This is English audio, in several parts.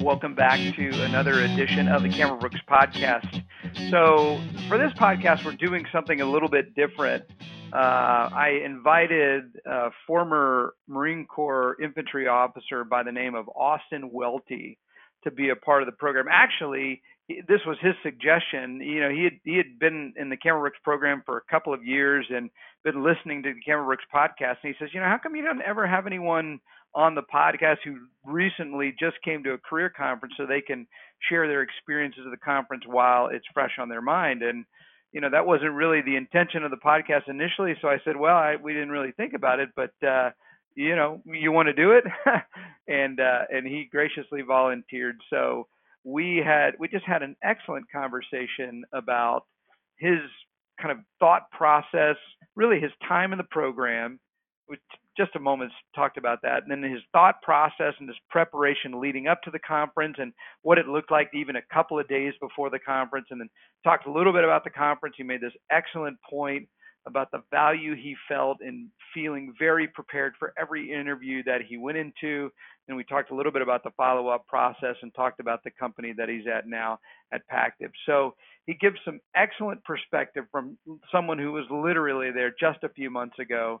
Welcome back to another edition of the Cameron Brooks podcast. So, for this podcast, we're doing something a little bit different. Uh, I invited a former Marine Corps infantry officer by the name of Austin Welty to be a part of the program. Actually, this was his suggestion. You know, he had he had been in the Cameron Brooks program for a couple of years and been listening to the Cameron Brooks podcast. And he says, you know, how come you don't ever have anyone on the podcast who recently just came to a career conference so they can share their experiences of the conference while it's fresh on their mind? And you know, that wasn't really the intention of the podcast initially. So I said, well, I, we didn't really think about it, but uh, you know, you want to do it, and uh, and he graciously volunteered. So we had we just had an excellent conversation about his kind of thought process, really his time in the program. Just a moment talked about that, and then his thought process and his preparation leading up to the conference, and what it looked like even a couple of days before the conference, and then talked a little bit about the conference. He made this excellent point about the value he felt in feeling very prepared for every interview that he went into. And we talked a little bit about the follow up process and talked about the company that he's at now at Pactiv. So he gives some excellent perspective from someone who was literally there just a few months ago.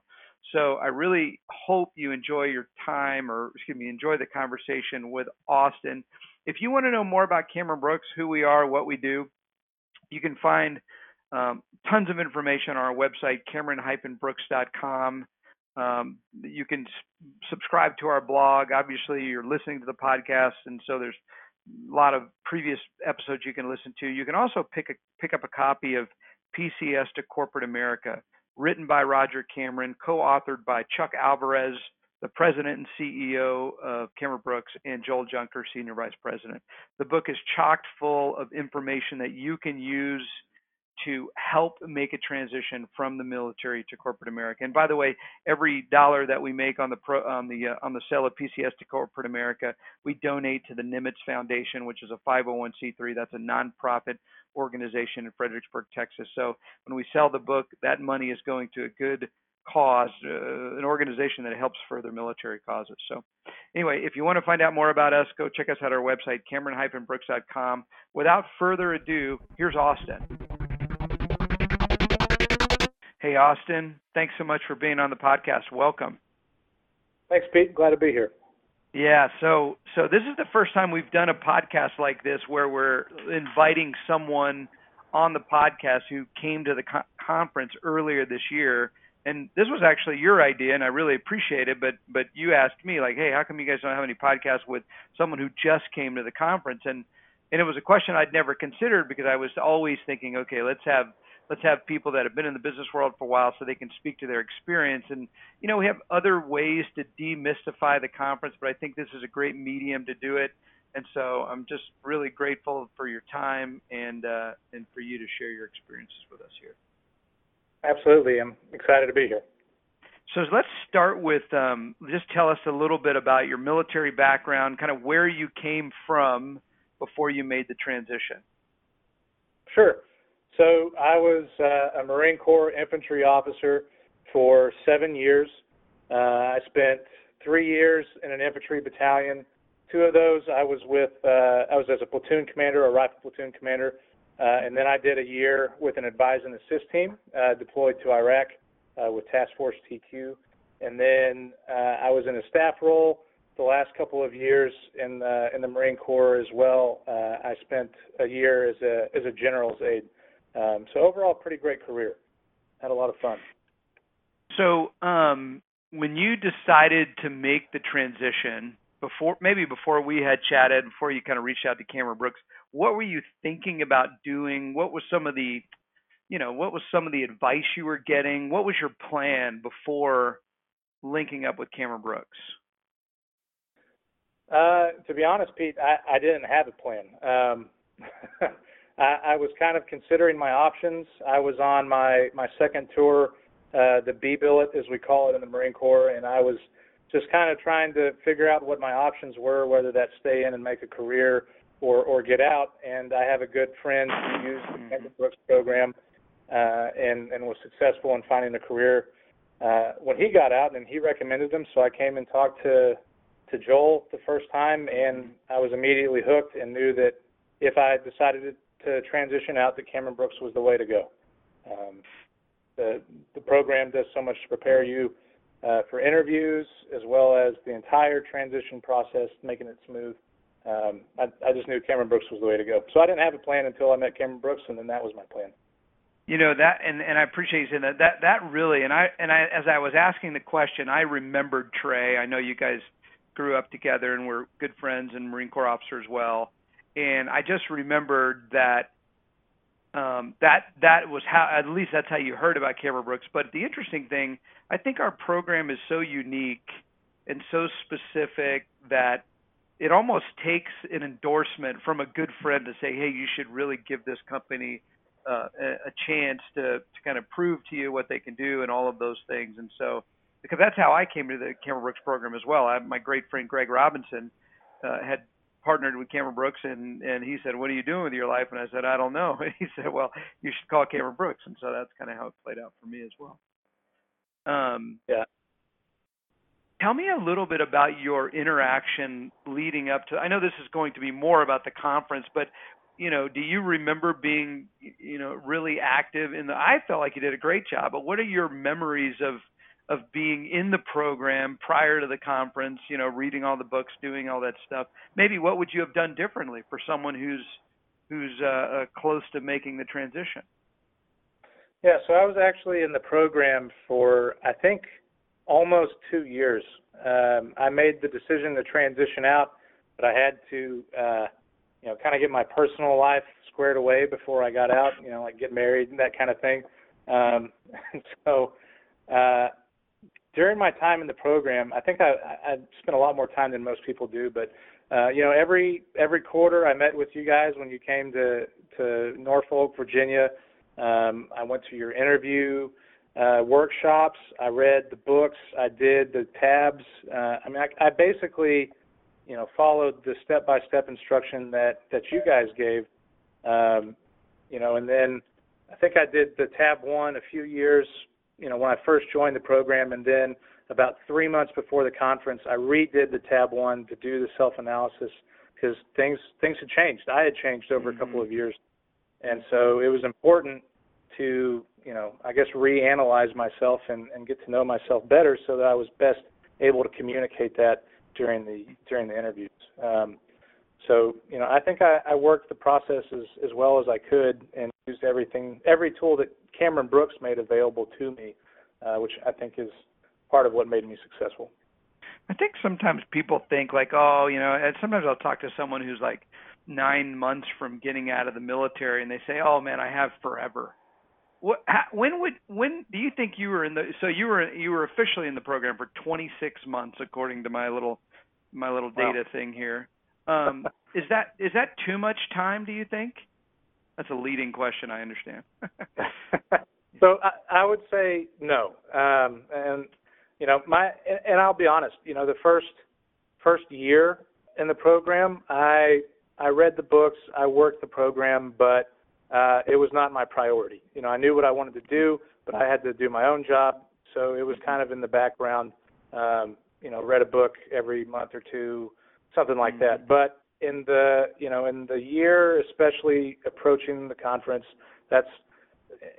So I really hope you enjoy your time or excuse me, enjoy the conversation with Austin. If you want to know more about Cameron Brooks, who we are, what we do, you can find um, tons of information on our website, cameron-brooks.com. Um, you can s- subscribe to our blog. Obviously, you're listening to the podcast, and so there's a lot of previous episodes you can listen to. You can also pick a, pick up a copy of PCS to Corporate America, written by Roger Cameron, co-authored by Chuck Alvarez, the president and CEO of Cameron Brooks, and Joel Junker, senior vice president. The book is chocked full of information that you can use to help make a transition from the military to corporate America. And by the way, every dollar that we make on the pro, on the uh, on the sale of PCS to corporate America, we donate to the Nimitz Foundation, which is a 501c3. That's a nonprofit organization in Fredericksburg, Texas. So when we sell the book, that money is going to a good cause, uh, an organization that helps further military causes. So, anyway, if you want to find out more about us, go check us out our website, cameron-brooks.com. Without further ado, here's Austin. Hey, Austin, thanks so much for being on the podcast. Welcome. Thanks, Pete. Glad to be here. Yeah, so so this is the first time we've done a podcast like this where we're inviting someone on the podcast who came to the co- conference earlier this year and this was actually your idea and I really appreciate it but but you asked me like hey how come you guys don't have any podcasts with someone who just came to the conference and and it was a question I'd never considered because I was always thinking okay let's have let's have people that have been in the business world for a while so they can speak to their experience and you know we have other ways to demystify the conference but I think this is a great medium to do it and so I'm just really grateful for your time and uh, and for you to share your experiences with us here. Absolutely, I'm excited to be here. So let's start with um, just tell us a little bit about your military background, kind of where you came from before you made the transition. Sure. So I was uh, a Marine Corps infantry officer for seven years. Uh, I spent three years in an infantry battalion. Two of those I was with, uh, I was as a platoon commander, a rifle platoon commander, uh, and then I did a year with an advise and assist team uh, deployed to Iraq uh, with Task Force TQ. And then I was in a staff role the last couple of years in uh, in the Marine Corps as well. I spent a year as a as a general's aide. Um, so overall, pretty great career. Had a lot of fun. So um, when you decided to make the transition before, maybe before we had chatted, before you kind of reached out to Cameron Brooks, what were you thinking about doing? What was some of the, you know, what was some of the advice you were getting? What was your plan before linking up with Cameron Brooks? Uh, to be honest, Pete, I, I didn't have a plan. Um, I, I was kind of considering my options. I was on my my second tour, uh, the B billet as we call it in the Marine Corps, and I was just kind of trying to figure out what my options were, whether that stay in and make a career or or get out. And I have a good friend who used the Cameron Brooks program uh, and and was successful in finding a career uh, when he got out, and he recommended them. So I came and talked to to Joel the first time, and I was immediately hooked and knew that if I decided to transition out, that Cameron Brooks was the way to go. Um, the the program does so much to prepare you uh, for interviews as well as the entire transition process, making it smooth. Um, I, I just knew Cameron Brooks was the way to go. So I didn't have a plan until I met Cameron Brooks, and then that was my plan. You know that, and and I appreciate you saying that. That that really, and I and I as I was asking the question, I remembered Trey. I know you guys grew up together and were good friends and Marine Corps officers well, and I just remembered that um, that that was how at least that's how you heard about Cameron Brooks. But the interesting thing, I think our program is so unique and so specific that it almost takes an endorsement from a good friend to say, hey, you should really give this company uh, a chance to to kind of prove to you what they can do and all of those things. And so, because that's how I came to the Cameron Brooks program as well. I, my great friend Greg Robinson uh, had partnered with Cameron Brooks, and and he said, "What are you doing with your life?" And I said, "I don't know." And he said, "Well, you should call Cameron Brooks." And so that's kind of how it played out for me as well. Um, yeah. Tell me a little bit about your interaction leading up to. I know this is going to be more about the conference, but you know, do you remember being, you know, really active in the? I felt like you did a great job, but what are your memories of of being in the program prior to the conference? You know, reading all the books, doing all that stuff. Maybe what would you have done differently for someone who's who's uh, uh, close to making the transition? Yeah, so I was actually in the program for I think almost two years. Um, I made the decision to transition out, but I had to. Uh, you know, kind of get my personal life squared away before I got out, you know, like get married and that kind of thing. Um, so, uh, during my time in the program, I think I, I spent a lot more time than most people do. But uh, you know, every every quarter I met with you guys when you came to to Norfolk, Virginia. Um, I went to your interview uh, workshops. I read the books. I did the tabs. Uh, I mean, I, I basically you know followed the step by step instruction that that you guys gave um, you know and then i think i did the tab one a few years you know when i first joined the program and then about three months before the conference i redid the tab one to do the self analysis because things things had changed i had changed over mm-hmm. a couple of years and so it was important to you know i guess reanalyze myself and, and get to know myself better so that i was best able to communicate that during the during the interviews. Um, so you know, I think I, I worked the process as, as well as I could and used everything, every tool that Cameron Brooks made available to me, uh, which I think is part of what made me successful. I think sometimes people think like, oh, you know, and sometimes I'll talk to someone who's like nine months from getting out of the military, and they say, oh man, I have forever. What? When would? When do you think you were in the? So you were you were officially in the program for 26 months, according to my little my little data wow. thing here. Um, is that is that too much time? Do you think? That's a leading question. I understand. so I, I would say no. Um, and you know, my and and I'll be honest. You know, the first first year in the program, I I read the books, I worked the program, but uh, it was not my priority. You know, I knew what I wanted to do, but I had to do my own job, so it was kind of in the background. Um, you know, read a book every month or two, something like mm-hmm. that. But in the you know in the year, especially approaching the conference, that's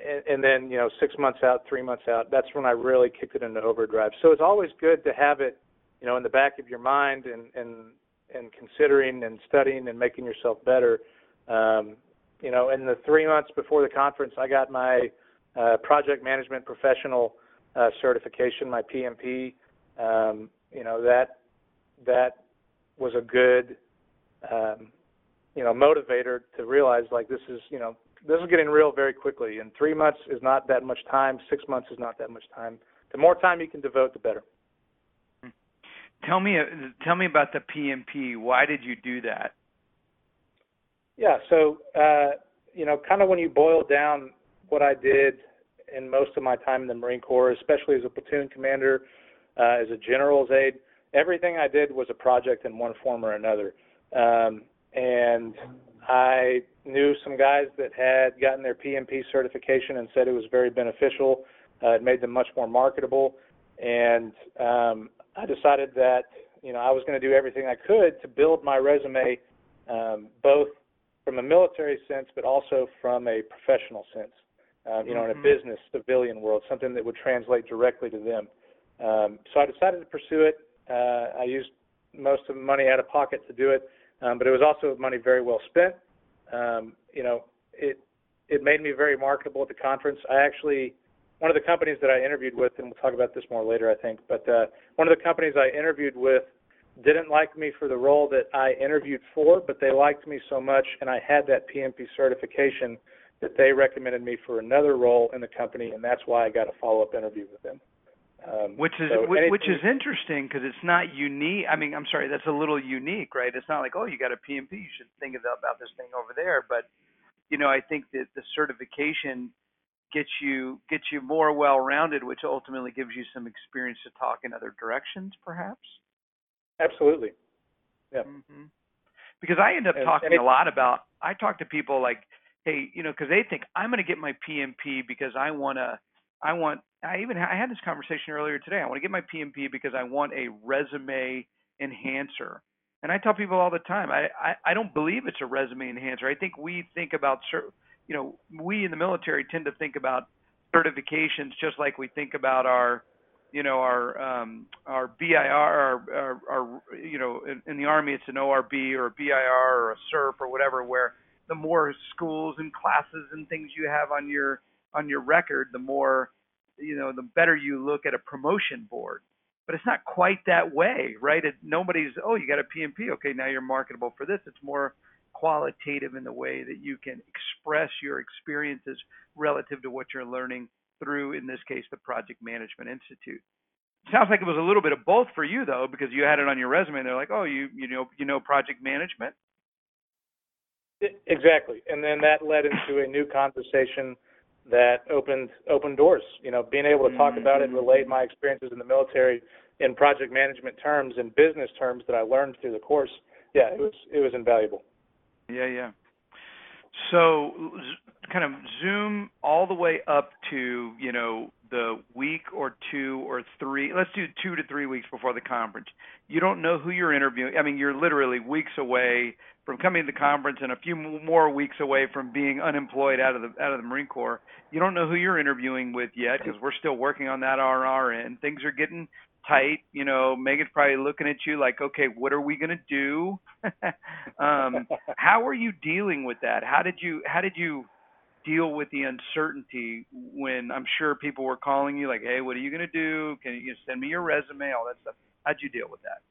and, and then you know six months out, three months out, that's when I really kicked it into overdrive. So it's always good to have it, you know, in the back of your mind and and and considering and studying and making yourself better. Um, you know, in the three months before the conference, I got my uh, project management professional uh, certification, my PMP. Um, you know that that was a good um, you know motivator to realize like this is you know this is getting real very quickly. And three months is not that much time. Six months is not that much time. The more time you can devote the better. Tell me tell me about the pmp why did you do that? Yeah. So, uh, you know, kind of when you boil down what I did in most of my time in the Marine Corps, especially as a platoon commander, uh, as a general's aide, everything I did was a project in one form or another. Um, and I knew some guys that had gotten their PMP certification and said it was very beneficial. Uh, it made them much more marketable. And um, I decided that you know, I was going to do everything I could to build my resume, um, both from a military sense, but also from a professional sense. Um, you know, mm-hmm. in a mm-hmm. business civilian world, something that would translate directly to them. Um, so I decided to pursue it. Uh, I used most of the money out of pocket to do it, um, but it was also money very well spent. Um, you know, it it made me very marketable at the conference. I actually one of the companies that I interviewed with, and we'll talk about this more later, I think, but uh, one of the companies I interviewed with didn't like me for the role that I interviewed for, but they liked me so much, and I had that PMP certification that they recommended me for another role in the company, and that's why I got a follow-up interview with them. Um, which is so anything, which is interesting because it's not unique. I mean, I'm sorry, that's a little unique, right? It's not like oh, you got a PMP, you should think about this thing over there. But you know, I think that the certification gets you gets you more well-rounded, which ultimately gives you some experience to talk in other directions, perhaps. Absolutely. Yeah. Mm-hmm. Because I end up and, talking and a lot about. I talk to people like, hey, you know, because they think I'm going to get my PMP because I want to. I want. I even I had this conversation earlier today. I want to get my PMP because I want a resume enhancer. And I tell people all the time, I, I, I don't believe it's a resume enhancer. I think we think about you know, we in the military tend to think about certifications just like we think about our, you know, our um, our BIR, our, our, our you know, in, in the army it's an ORB or a BIR or a CERP or whatever, where the more schools and classes and things you have on your on your record, the more, you know, the better you look at a promotion board. But it's not quite that way, right? It, nobody's, oh, you got a PMP, okay, now you're marketable for this. It's more qualitative in the way that you can express your experiences relative to what you're learning through, in this case, the Project Management Institute. Sounds like it was a little bit of both for you though, because you had it on your resume. And they're like, "Oh, you you know you know project management." Exactly, and then that led into a new conversation that opened opened doors. You know, being able to talk mm-hmm. about it, and relate my experiences in the military in project management terms and business terms that I learned through the course. Yeah, it was it was invaluable. Yeah, yeah. So kind of zoom all the way up to, you know, the week or two or three, let's do two to three weeks before the conference. You don't know who you're interviewing. I mean, you're literally weeks away from coming to the conference and a few more weeks away from being unemployed out of the out of the Marine Corps. You don't know who you're interviewing with yet because we're still working on that on our end. Things are getting tight. You know, Megan's probably looking at you like, okay, what are we to do? um, how are you dealing with that? How did you how did you deal with the uncertainty when I'm sure people were calling you like, hey, what are you to do? Can you send me your resume? All that stuff. How'd you deal with that?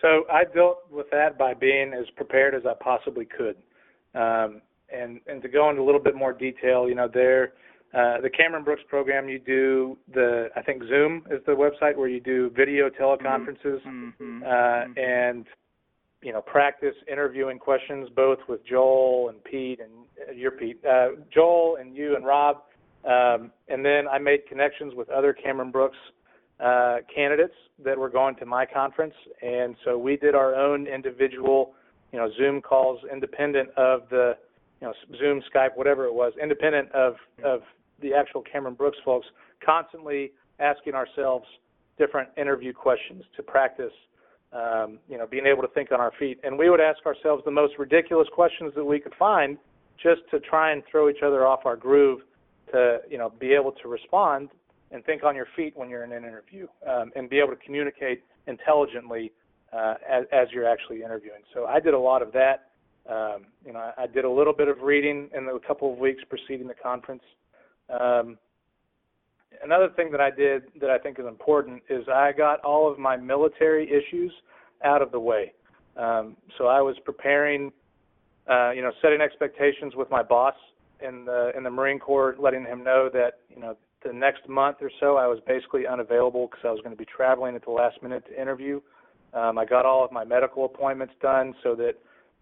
So I dealt with that by being as prepared as I possibly could. Um, and and to go into a little bit more detail, you know, there uh, the Cameron Brooks program, you do the I think Zoom is the website where you do video teleconferences mm-hmm. mm-hmm. Uh, mm-hmm. and you know practice interviewing questions both with Joel and Pete and uh, your Pete, uh, Joel and you and Rob, um, and then I made connections with other Cameron Brooks uh, candidates that were going to my conference, and so we did our own individual you know Zoom calls independent of the you know Zoom, Skype, whatever it was, independent of of the actual Cameron Brooks folks, constantly asking ourselves different interview questions to practice, um, you know, being able to think on our feet. And we would ask ourselves the most ridiculous questions that we could find, just to try and throw each other off our groove, to you know, be able to respond and think on your feet when you're in an interview, um, and be able to communicate intelligently uh, as, as you're actually interviewing. So I did a lot of that. Um, you know, I, I did a little bit of reading in the couple of weeks preceding the conference. Um, another thing that I did that I think is important is I got all of my military issues out of the way. Um, so I was preparing, uh, you know, setting expectations with my boss in the in the Marine Corps, letting him know that you know the next month or so I was basically unavailable because I was going to be traveling at the last minute to interview. Um, I got all of my medical appointments done so that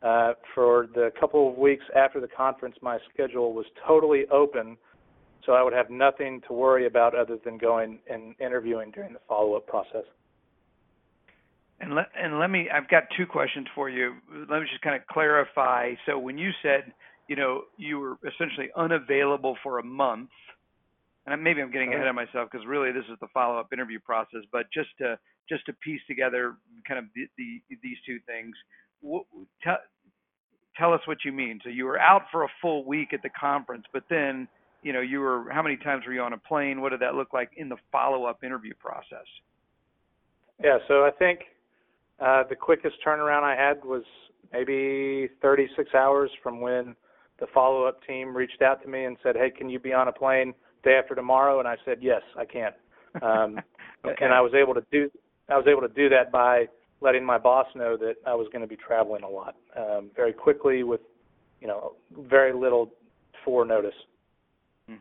uh, for the couple of weeks after the conference, my schedule was totally open so I would have nothing to worry about other than going and interviewing during the follow-up process. And let and let me I've got two questions for you. Let me just kind of clarify. So when you said, you know, you were essentially unavailable for a month, and maybe I'm getting Uh-huh. ahead of myself because really this is the follow-up interview process, but just to just to piece together kind of the, the these two things, tell tell us what you mean. So you were out for a full week at the conference, but then you know you were how many times were you on a plane? What did that look like in the follow-up interview process? Yeah, so I think uh, the quickest turnaround I had was maybe 36 hours from when the follow-up team reached out to me and said, "Hey, can you be on a plane day after tomorrow?" And I said, "Yes, I can." Um, okay. And I was able to do I was able to do that by letting my boss know that I was going to be traveling a lot um, very quickly with you know very little forenotice. hmm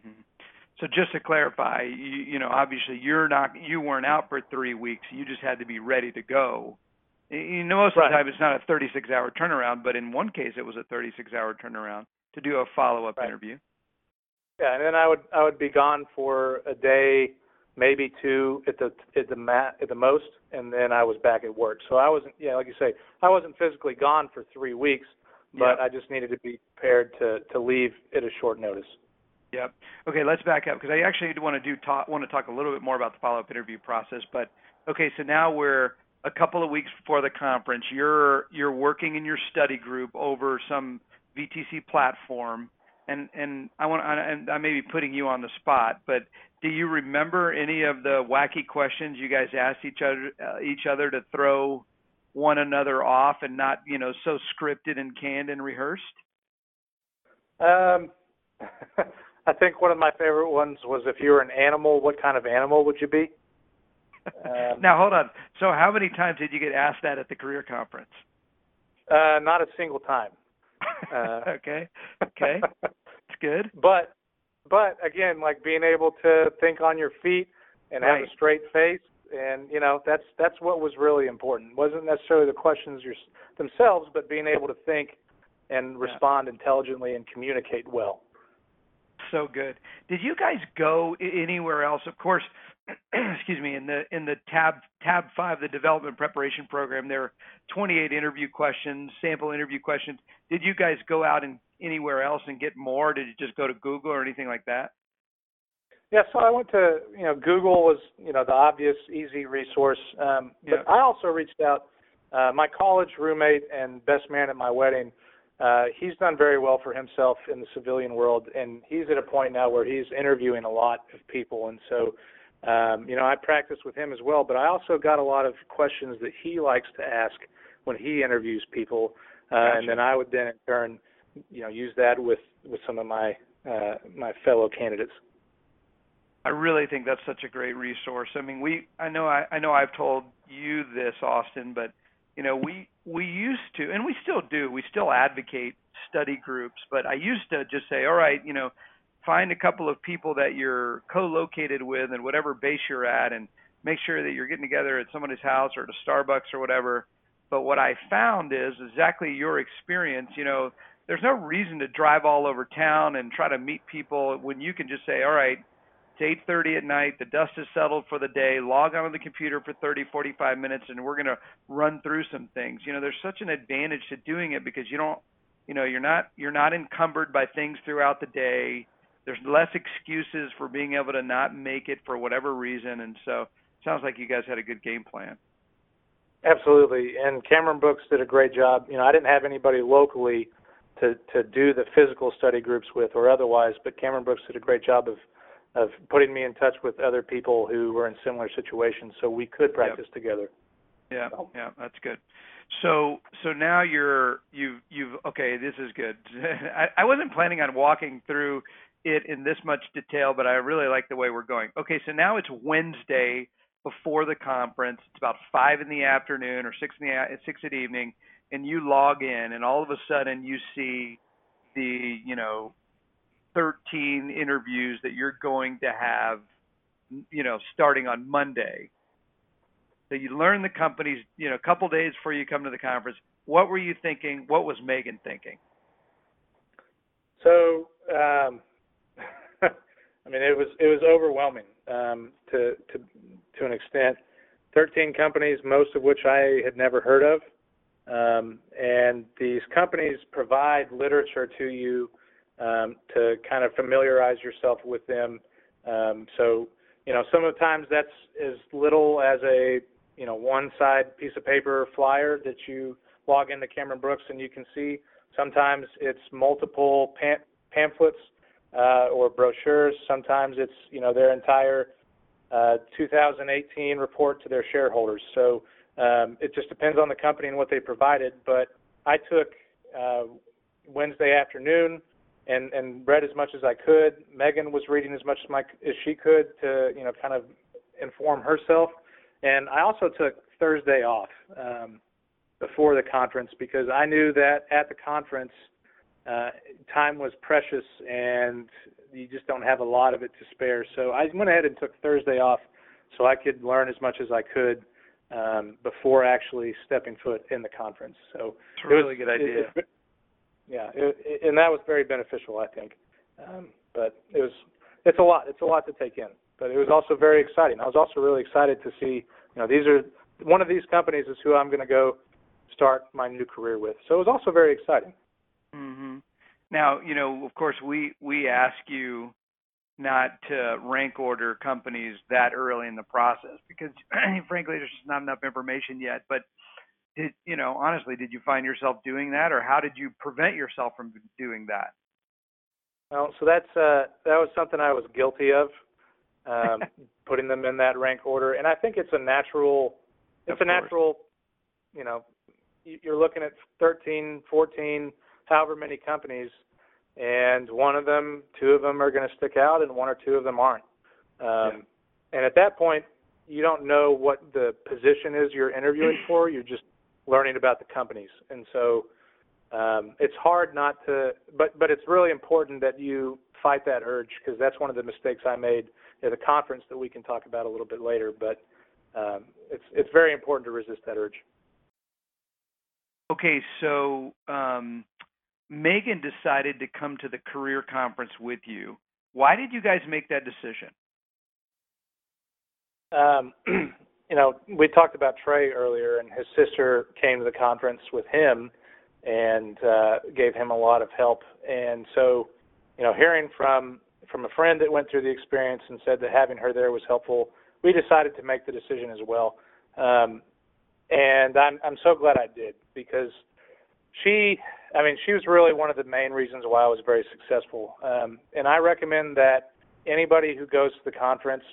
So just to clarify, you, you know, obviously you're not, you weren't out for three weeks. You just had to be ready to go. You know, most of the time it's not a 36-hour turnaround, but in one case it was a 36-hour turnaround to do a follow-up Right. interview. Yeah, and then I would I would be gone for a day, maybe two at the at the mat at the most, and then I was back at work. So I wasn't yeah, like you say, I wasn't physically gone for three weeks, but Yeah. I just needed to be prepared to to leave at a short notice. Yep. Okay, let's back up because I actually want to do talk want to talk a little bit more about the follow-up interview process. But okay, so now we're a couple of weeks before the conference. You're you're working in your study group over some VTC platform, and and I want and I may be putting you on the spot, but do you remember any of the wacky questions you guys asked each other uh, each other to throw one another off and not you know so scripted and canned and rehearsed? Um, I think one of my favorite ones was if you were an animal, what kind of animal would you be? Um, now hold on. So how many times did you get asked that at the career conference? Uh, not a single time. Uh, okay. Okay. It's good. but but again, like being able to think on your feet and have a straight face, and you know that's that's what was really important. It wasn't necessarily the questions your, themselves, but being able to think and Yeah. respond intelligently and communicate well. So good. Did you guys go anywhere else? Of course, excuse me. In the in the tab tab five, the development preparation program, there are 28 interview questions, sample interview questions. Did you guys go out and anywhere else and get more? Did you just go to Google or anything like that? Yeah, so I went to you know Google was you know the obvious easy resource, um, but Yeah. I also reached out. Uh, my college roommate and best man at my wedding, uh, he's done very well for himself in the civilian world, and he's at a point now where he's interviewing a lot of people, and so um, you know I practice with him as well. But I also got a lot of questions that he likes to ask when he interviews people, uh, Gotcha. and then I would then in turn you know use that with with some of my uh, my fellow candidates. I really think that's such a great resource. I mean, we I know I, I know I've told you this, Austin, but you know, we we used to and we still do. We still advocate study groups, but I used to just say, all right, you know, find a couple of people that you're co-located with and whatever base you're at and make sure that you're getting together at somebody's house or at a Starbucks or whatever. But what I found is exactly your experience, you know, there's no reason to drive all over town and try to meet people when you can just say, all right, it's 8:30 at night. The dust is settled for the day. Log onto the computer for 30, 45 minutes, and we're going to run through some things. You know, there's such an advantage to doing it because you don't, you know, you're not you're not encumbered by things throughout the day. There's less excuses for being able to not make it for whatever reason, and so sounds like you guys had a good game plan. Absolutely, and Cameron Brooks did a great job. You know, I didn't have anybody locally to to do the physical study groups with or otherwise, but Cameron Brooks did a great job of of putting me in touch with other people who were in similar situations, so we could practice together. Yeah, So- yeah, that's good. So so now you're you've you've okay, this is good. I, I wasn't planning on walking through it in this much detail, but I really like the way we're going. Okay, so now it's Wednesday before the conference. It's about five in the afternoon or six in the six the evening, and you log in, and all of a sudden you see the you know 13 interviews that you're going to have, you know, starting on Monday. So you learn the companies, you know, a couple days before you come to the conference. What were you thinking? What was Megan thinking? So, um, I mean, it was it was overwhelming um, to to to an extent. Thirteen companies, most of which I had never heard of, um, and these companies provide literature to you um, to kind of familiarize yourself with them Um, so, you know, some of the times that's as little as a, you know, one side piece of paper flyer that you log into Cameron Brooks and you can see. Sometimes it's multiple pam- pamphlets uh, or brochures. Sometimes it's, you know, their entire uh, 2018 report to their shareholders. So um, it just depends on the company and what they provided. But I took uh, Wednesday afternoon and and read as much as I could. Megan was reading as much as, my, as she could to you know kind of inform herself, and I also took Thursday off um, before the conference because I knew that at the conference uh, time was precious and you just don't have a lot of it to spare. So I went ahead and took Thursday off so I could learn as much as I could um, before actually stepping foot in the conference. So it's a really was, good idea. It, it, yeah, it, and that was very beneficial, I think. Um, but it was it's a lot. It's a lot to take in. But it was also very exciting. I was also really excited to see. You know, these are one of these companies is who I'm going to go start my new career with. So it was also very exciting. Now, you know, of course, we we ask you not to rank order companies that early in the process because, frankly, there's just not enough information yet. But did you know honestly did you find yourself doing that or how did you prevent yourself from doing that? Well so that's uh that was something i was guilty of um putting them in that rank order. And i think it's a natural it's of a natural you know you're looking at 13 14 however many companies and one of them two of them are going to stick out and one or two of them aren't um yeah. and at that point you don't know what the position is you're interviewing for you're just learning about the companies. And so um, it's hard not to, but but it's really important that you fight that urge because that's one of the mistakes I made at the conference that we can talk about a little bit later. But um, it's it's very important to resist that urge. Okay, so um, Megan decided to come to the career conference with you. Why did you guys make that decision? Um, you know, we talked about Trey earlier, and his sister came to the conference with him and uh, gave him a lot of help. And so, you know, hearing from from a friend that went through the experience and said that having her there was helpful, we decided to make the decision as well. Um, and I'm I'm so glad I did because she, I mean, she was really one of the main reasons why I was very successful. Um, and I recommend that anybody who goes to the conference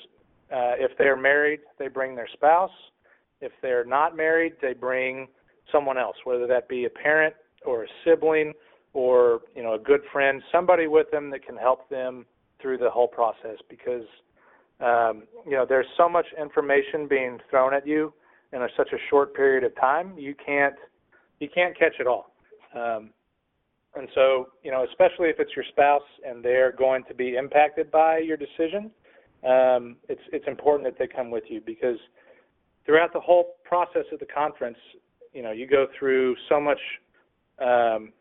uh, if they're married, they bring their spouse. If they're not married, they bring someone else, whether that be a parent or a sibling or you know a good friend, somebody with them that can help them through the whole process. Because um, you know there's so much information being thrown at you in a, such a short period of time, you can't you can't catch it all. Um, and so, you know, especially if it's your spouse and they're going to be impacted by your decision, um, it's it's important that they come with you because throughout the whole process of the conference, you know, you go through so much, um,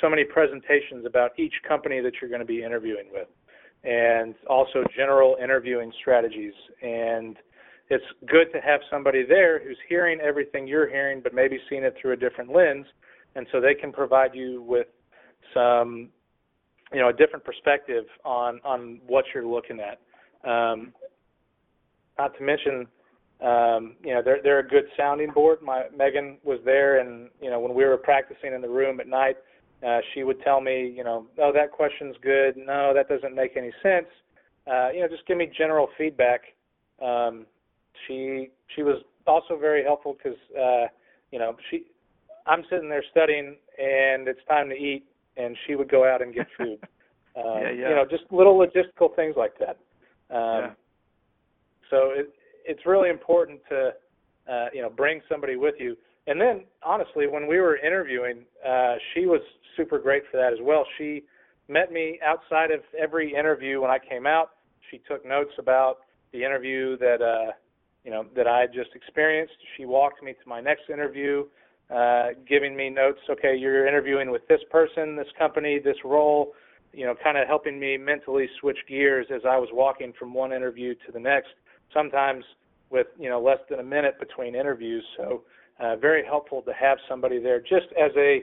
so many presentations about each company that you're going to be interviewing with, and also general interviewing strategies. And it's good to have somebody there who's hearing everything you're hearing, but maybe seeing it through a different lens, and so they can provide you with some, you know, a different perspective on on what you're looking at. Um, not to mention, um, you know, they're they're a good sounding board. My Megan was there, and you know, when we were practicing in the room at night, uh, she would tell me, you know, oh, that question's good. No, that doesn't make any sense. Uh, you know, just give me general feedback. Um, she she was also very helpful because, uh, you know, she I'm sitting there studying, and it's time to eat, and she would go out and get food. Uh, yeah, yeah. You know, just little logistical things like that. Um, yeah. So it, it's really important to uh, you know bring somebody with you. And then honestly, when we were interviewing, uh, she was super great for that as well. She met me outside of every interview when I came out. She took notes about the interview that uh, you know that I had just experienced. She walked me to my next interview, uh, giving me notes. Okay, you're interviewing with this person, this company, this role you know, kind of helping me mentally switch gears as I was walking from one interview to the next, sometimes with, you know, less than a minute between interviews. So, uh, very helpful to have somebody there just as a,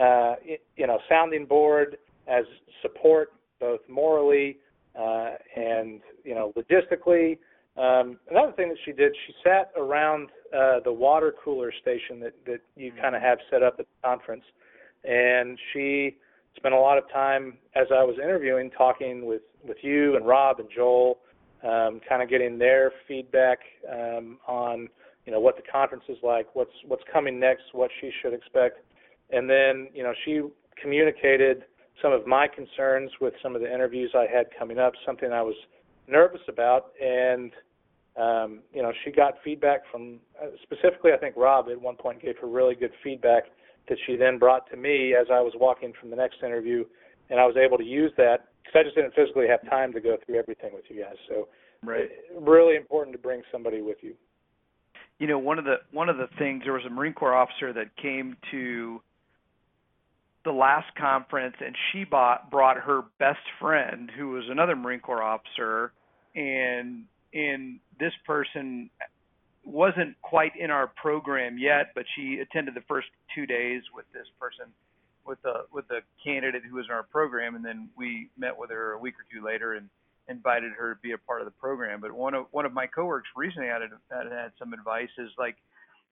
uh, you know, sounding board, as support, both morally uh, and you know logistically. Um, another thing that she did, she sat around uh, the water cooler station that that you kind of have set up at the conference, and she spent a lot of time as I was interviewing, talking with with you and Rob and Joel, um, kind of getting their feedback um, on you know what the conference is like, what's what's coming next, what she should expect, and then you know she communicated some of my concerns with some of the interviews I had coming up, something I was nervous about, and um, you know she got feedback from uh, specifically I think Rob at one point gave her really good feedback that she then brought to me as I was walking from the next interview, and I was able to use that because I just didn't physically have time to go through everything with you guys. So, right. really important to bring somebody with you. You know, one of the one of the things there was a Marine Corps officer that came to the last conference, and she bought brought her best friend, who was another Marine Corps officer, and and this person wasn't quite in our program yet, but she attended the first two days with this person, with the with the candidate who was in our program, and then we met with her a week or two later and invited her to be a part of the program. But one of one of my coworkers recently had had, had some advice is like,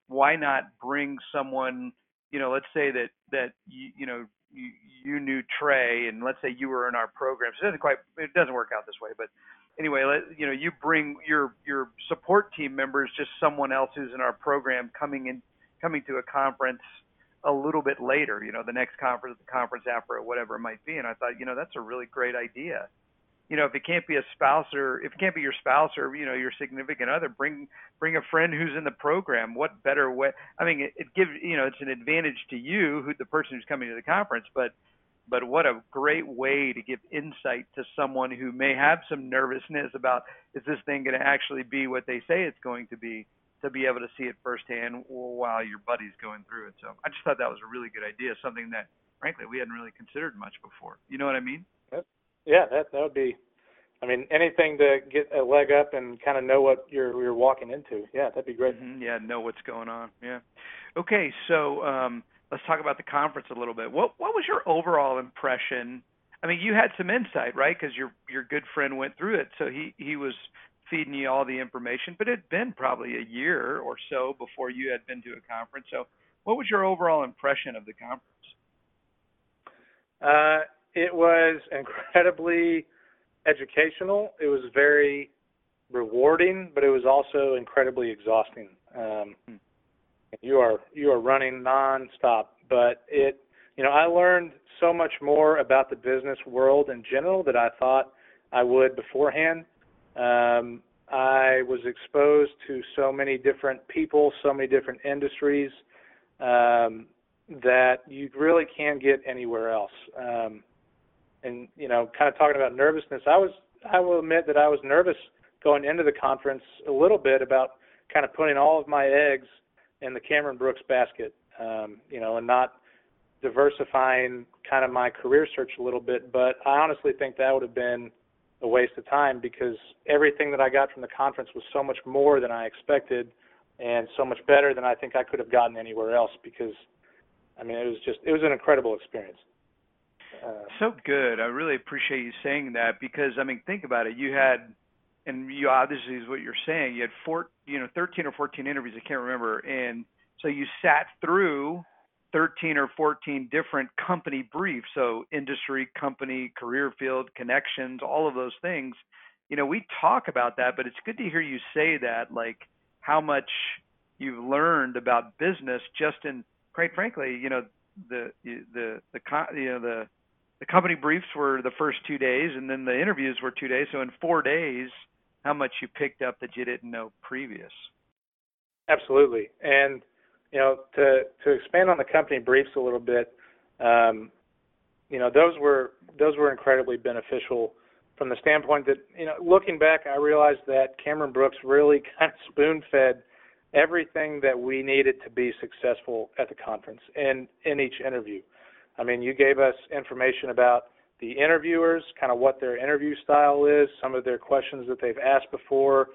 why not bring someone, you know, let's say that that you you know you, you knew Trey, and let's say you were in our program. So it doesn't quite it doesn't work out this way, but anyway, let, you know, you bring your your support team members, just someone else who's in our program coming in, coming to a conference a little bit later, you know, the next conference, the conference after, or whatever it might be. And I thought, you know, that's a really great idea. You know, if it can't be a spouse or if it can't be your spouse or you know your significant other, bring bring a friend who's in the program. What better way? I mean, it, it gives you know it's an advantage to you, who the person who's coming to the conference, but but what a great way to give insight to someone who may have some nervousness about is this thing going to actually be what they say it's going to be to be able to see it firsthand while your buddy's going through it. So I just thought that was a really good idea, something that frankly we hadn't really considered much before. You know what I mean? Yeah, that that would be I mean, anything to get a leg up and kind of know what you're you're walking into. Yeah, that'd be great. Mm-hmm. Yeah, know what's going on. Yeah. Okay, so um let's talk about the conference a little bit. What what was your overall impression? I mean, you had some insight, right? Because your your good friend went through it, so he he was feeding you all the information. But it had been probably a year or so before you had been to a conference. So, what was your overall impression of the conference? Uh, it was incredibly educational. It was very rewarding, but it was also incredibly exhausting. Um, hmm you are you are running nonstop. But it, you know, I learned so much more about the business world in general that I thought I would beforehand. Um, I was exposed to so many different people, so many different industries um, that you really can't get anywhere else. Um, and you know, kind of talking about nervousness, I was I will admit that I was nervous going into the conference a little bit about kind of putting all of my eggs in the Cameron Brooks basket, um, you know, and not diversifying kind of my career search a little bit. But I honestly think that would have been a waste of time because everything that I got from the conference was so much more than I expected and so much better than I think I could have gotten anywhere else because I mean it was just it was an incredible experience. Uh, so good. I really appreciate you saying that because I mean think about it. You had and you obviously is what you're saying. You had four, you know, 13 or 14 interviews. I can't remember, and so you sat through 13 or 14 different company briefs. So industry, company, career field, connections, all of those things. You know, we talk about that, but it's good to hear you say that, like how much you've learned about business just in, quite frankly, you know, the the the you know the the company briefs were the first two days, and then the interviews were two days. So in four days, how much you picked up that you didn't know previous. Absolutely, and you know to to expand on the company briefs a little bit, um, you know those were those were incredibly beneficial from the standpoint that you know looking back, I realized that Cameron Brooks really kind of spoon fed everything that we needed to be successful at the conference and in each interview. I mean, you gave us information about the interviewers, kind of what their interview style is, some of their questions that they've asked before,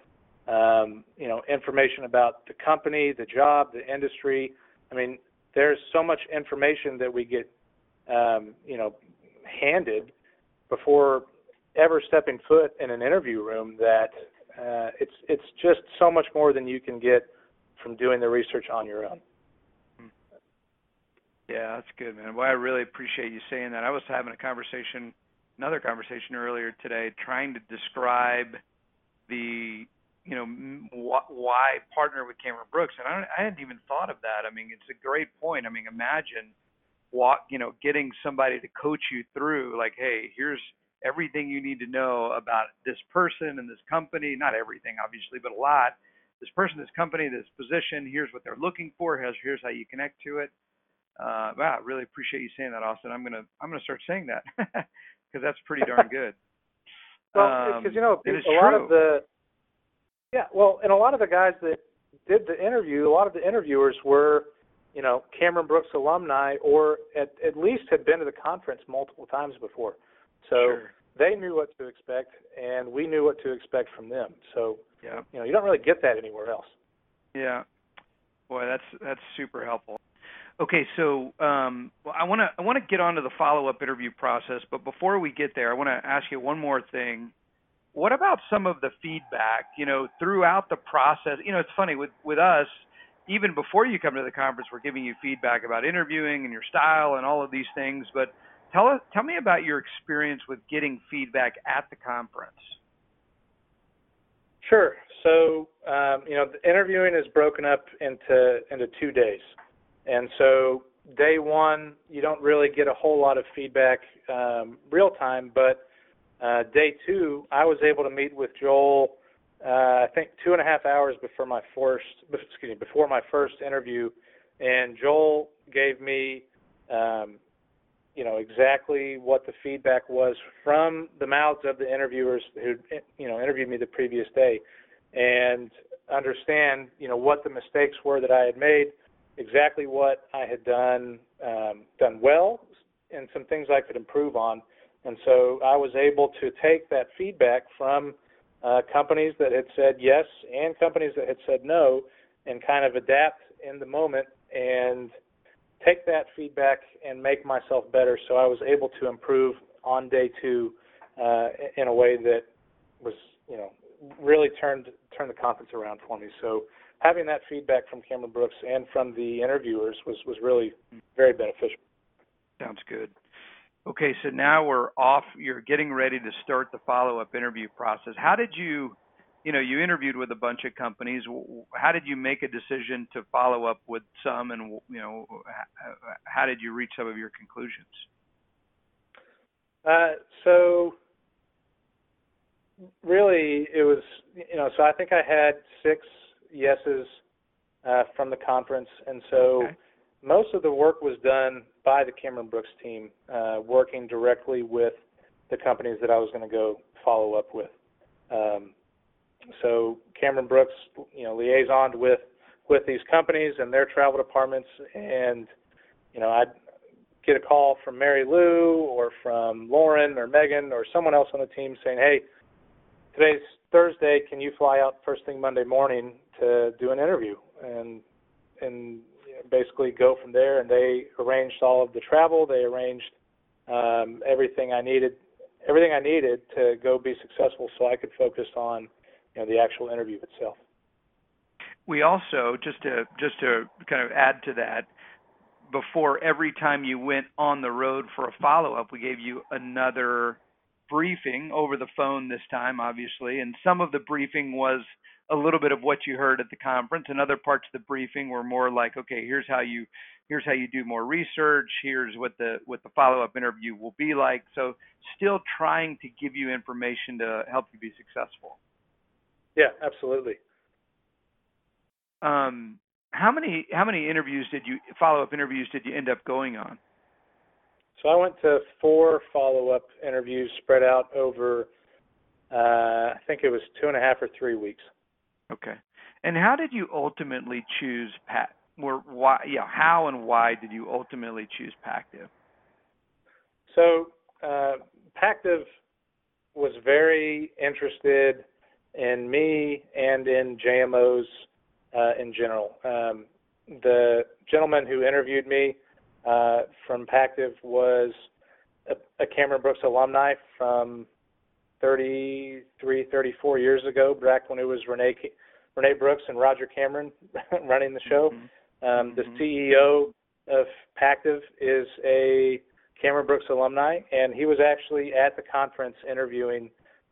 um, you know, information about the company, the job, the industry. I mean, there's so much information that we get, um, you know, handed before ever stepping foot in an interview room that Uh, it's it's just so much more than you can get from doing the research on your own. Yeah, that's good, man. Well, I really appreciate you saying that. I was having a conversation, another conversation earlier today, trying to describe the, you know, wh- why partner with Cameron Brooks, and I, I hadn't even thought of that. I mean, it's a great point. I mean, imagine, what you know, getting somebody to coach you through, like, hey, here's everything you need to know about this person and this company. Not everything, obviously, but a lot. This person, this company, this position. Here's what they're looking for. Here's here's how you connect to it uh, wow, I really appreciate you saying that, Austin. I'm gonna I'm gonna start saying that because that's pretty darn good. well, because um, you know a true. lot of the yeah, well, and a lot of the guys that did the interview, a lot of the interviewers were, you know, Cameron Brooks alumni, or at at least had been to the conference multiple times before, so sure. they knew what to expect, and we knew what to expect from them. So yeah, you know, you don't really get that anywhere else. Yeah, boy, that's that's super helpful. Okay, so um, well, I want to I want to get onto the follow up interview process, but before we get there, I want to ask you one more thing. What about some of the feedback? You know, throughout the process. You know, it's funny with with us. Even before you come to the conference, we're giving you feedback about interviewing and your style and all of these things. But tell us, tell me about your experience with getting feedback at the conference. Sure. So, um, you know, the interviewing is broken up into into two days. And so day one, you don't really get a whole lot of feedback um, real time, but uh, day two, I was able to meet with Joel. Uh, I think two and a half hours before my first, excuse me, before my first interview, and Joel gave me, um, you know, exactly what the feedback was from the mouths of the interviewers who, you know, interviewed me the previous day, and understand, you know, what the mistakes were that I had made exactly what I had done um, done well and some things I could improve on. And so I was able to take that feedback from uh, companies that had said yes and companies that had said no and kind of adapt in the moment and take that feedback and make myself better. So I was able to improve on day two uh, in a way that was, you know, really turned turned the conference around for me. So having that feedback from Cameron Brooks and from the interviewers was was really very beneficial. Sounds good. Okay, so now we're off. You're getting ready to start the follow-up interview process. How did you, you know, you interviewed with a bunch of companies. How did you make a decision to follow up with some, and you know, how did you reach some of your conclusions? Uh, so really, it was, you know, so I think I had six yeses uh, from the conference, and so okay. most of the work was done by the Cameron Brooks team, uh, working directly with the companies that I was going to go follow up with. Um, so Cameron Brooks, you know, liaisoned with with these companies and their travel departments, and you know, I'd get a call from Mary Lou or from Lauren or Megan or someone else on the team saying, "Hey, today's Thursday. Can you fly out first thing Monday morning to do an interview and and basically go from there. And they arranged all of the travel. They arranged um, everything I needed, everything I needed to go be successful, so I could focus on you know the actual interview itself. We also just to just to kind of add to that. Before every time you went on the road for a follow up, we gave you another briefing over the phone this time, obviously, and some of the briefing was a little bit of what you heard at the conference, and other parts of the briefing were more like, okay, here's how you here's how you do more research, here's what the what the follow-up interview will be like. So still trying to give you information to help you be successful. Yeah, absolutely. Um, how many how many interviews did you follow-up interviews did you end up going on? So I went to four follow-up interviews spread out over, uh, I think it was two and a half or three weeks. Okay. And how did you ultimately choose Pat? Or why? Yeah, how and why did you ultimately choose Pactiv? So uh, Pactiv was very interested in me and in JMOs uh, in general. Um, the gentleman who interviewed me uh, from Pactiv was a, a Cameron Brooks alumni from 33, 34 years ago, back when it was Renee Renee Brooks and Roger Cameron running the show. Mm-hmm. Um, the Mhm. CEO of Pactiv is a Cameron Brooks alumni, and he was actually at the conference interviewing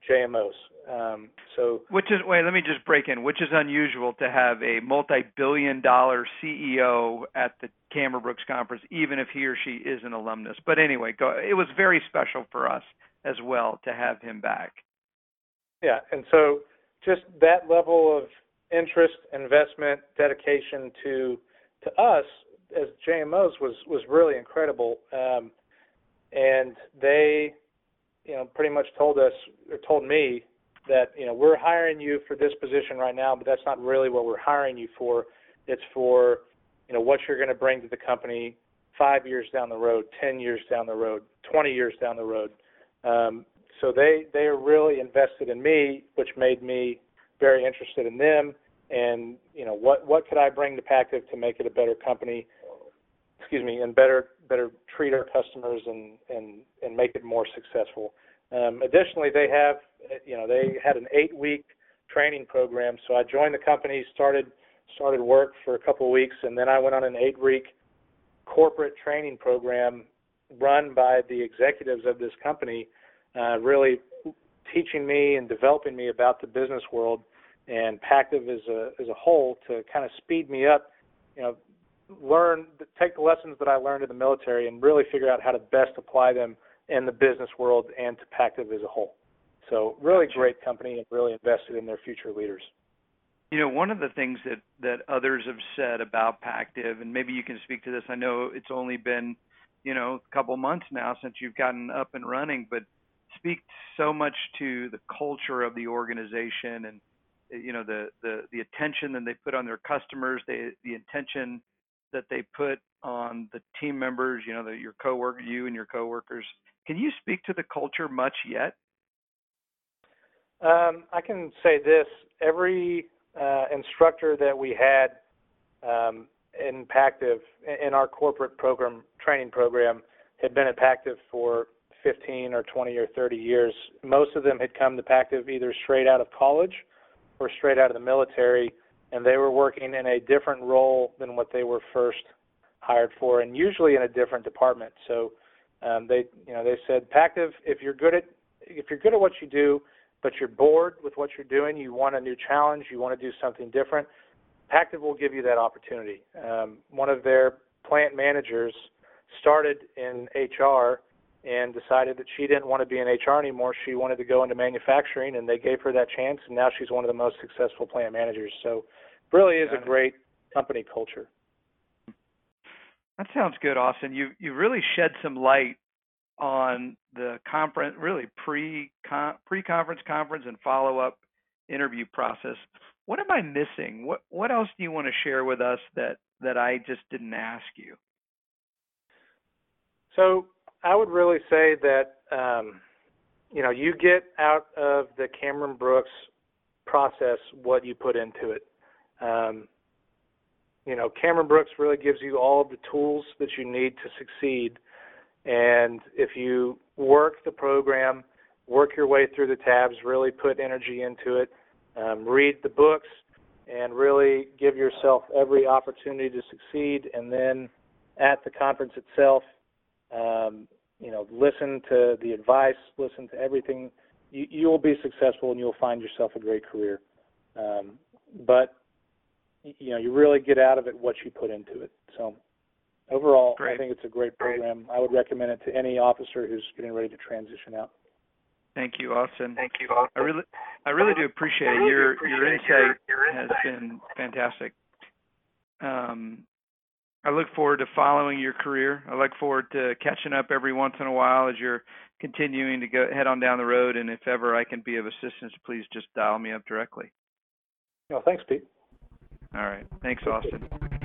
JMOs. Um, so Which is wait, let me just break in. Which is unusual to have a multi-billion-dollar CEO at the Cameron Brooks conference, even if he or she is an alumnus. But anyway, go. It was very special for us as well to have him back. Yeah, and so just that level of interest, investment, dedication to to us as JMOs was was really incredible. Um, and they, you know, pretty much told us or told me that you know we're hiring you for this position right now, but that's not really what we're hiring you for. It's for you know what you're going to bring to the company five years down the road, ten years down the road, twenty years down the road. Um, so they they are really invested in me, which made me very interested in them. And you know what what could I bring to Pactiv to make it a better company? Excuse me, and better better treat our customers and and and make it more successful. Um, additionally, they have you know they had an eight week training program. So I joined the company, started started work for a couple of weeks, and then I went on an eight week corporate training program run by the executives of this company, uh, really teaching me and developing me about the business world and Pactiv as a as a whole to kind of speed me up, you know, learn take the lessons that I learned in the military and really figure out how to best apply them in the business world and to Pactiv as a whole. So really Gotcha. great company and really invested in their future leaders. You know, one of the things that that others have said about Pactiv, and maybe you can speak to this. I know it's only been, you know, a couple months now since you've gotten up and running, but speak so much to the culture of the organization and you know the the the attention that they put on their customers, they the attention that they put on the team members, you know, the, your coworker, you and your coworkers. Can you speak to the culture much yet? Um, I can say this: every uh, instructor that we had um, in Pactiv in our corporate program training program had been at Pactiv for 15 or 20 or 30 years. Most of them had come to Pactiv either straight out of college or straight out of the military, and they were working in a different role than what they were first hired for, and usually in a different department. So um, they, you know, they said, Pactiv, if you're good at if you're good at what you do, but you're bored with what you're doing, you want a new challenge, you want to do something different, Pactiv will give you that opportunity. Um, one of their plant managers started in HR and decided that she didn't want to be in HR anymore. She wanted to go into manufacturing, and they gave her that chance, and now she's one of the most successful plant managers. So, really is Got a it. great company culture. That sounds good, Austin. You you really shed some light on the conference, really pre pre conference, conference, and follow up interview process. What am I missing? What what else do you want to share with us that that I just didn't ask you? So, I would really say that um, you know you get out of the Cameron Brooks process what you put into it. Um, you know, Cameron Brooks really gives you all of the tools that you need to succeed. And if you work the program, work your way through the tabs, really put energy into it, um, read the books, and really give yourself every opportunity to succeed. And then at the conference itself, um, you know, listen to the advice, listen to everything. You, you will be successful and you'll find yourself a great career. Um, but you know, you really get out of it what you put into it. So overall, Great. I think it's a great program. I would recommend it to any officer who's getting ready to transition out. Thank you, Austin. Thank you. Austin. I really I really do appreciate it. Your your insight has been fantastic. Um, I look forward to following your career. I look forward to catching up every once in a while as you're continuing to go head on down the road. And if ever I can be of assistance, please just dial me up directly. No, thanks, Pete. All right. Thanks, Austin.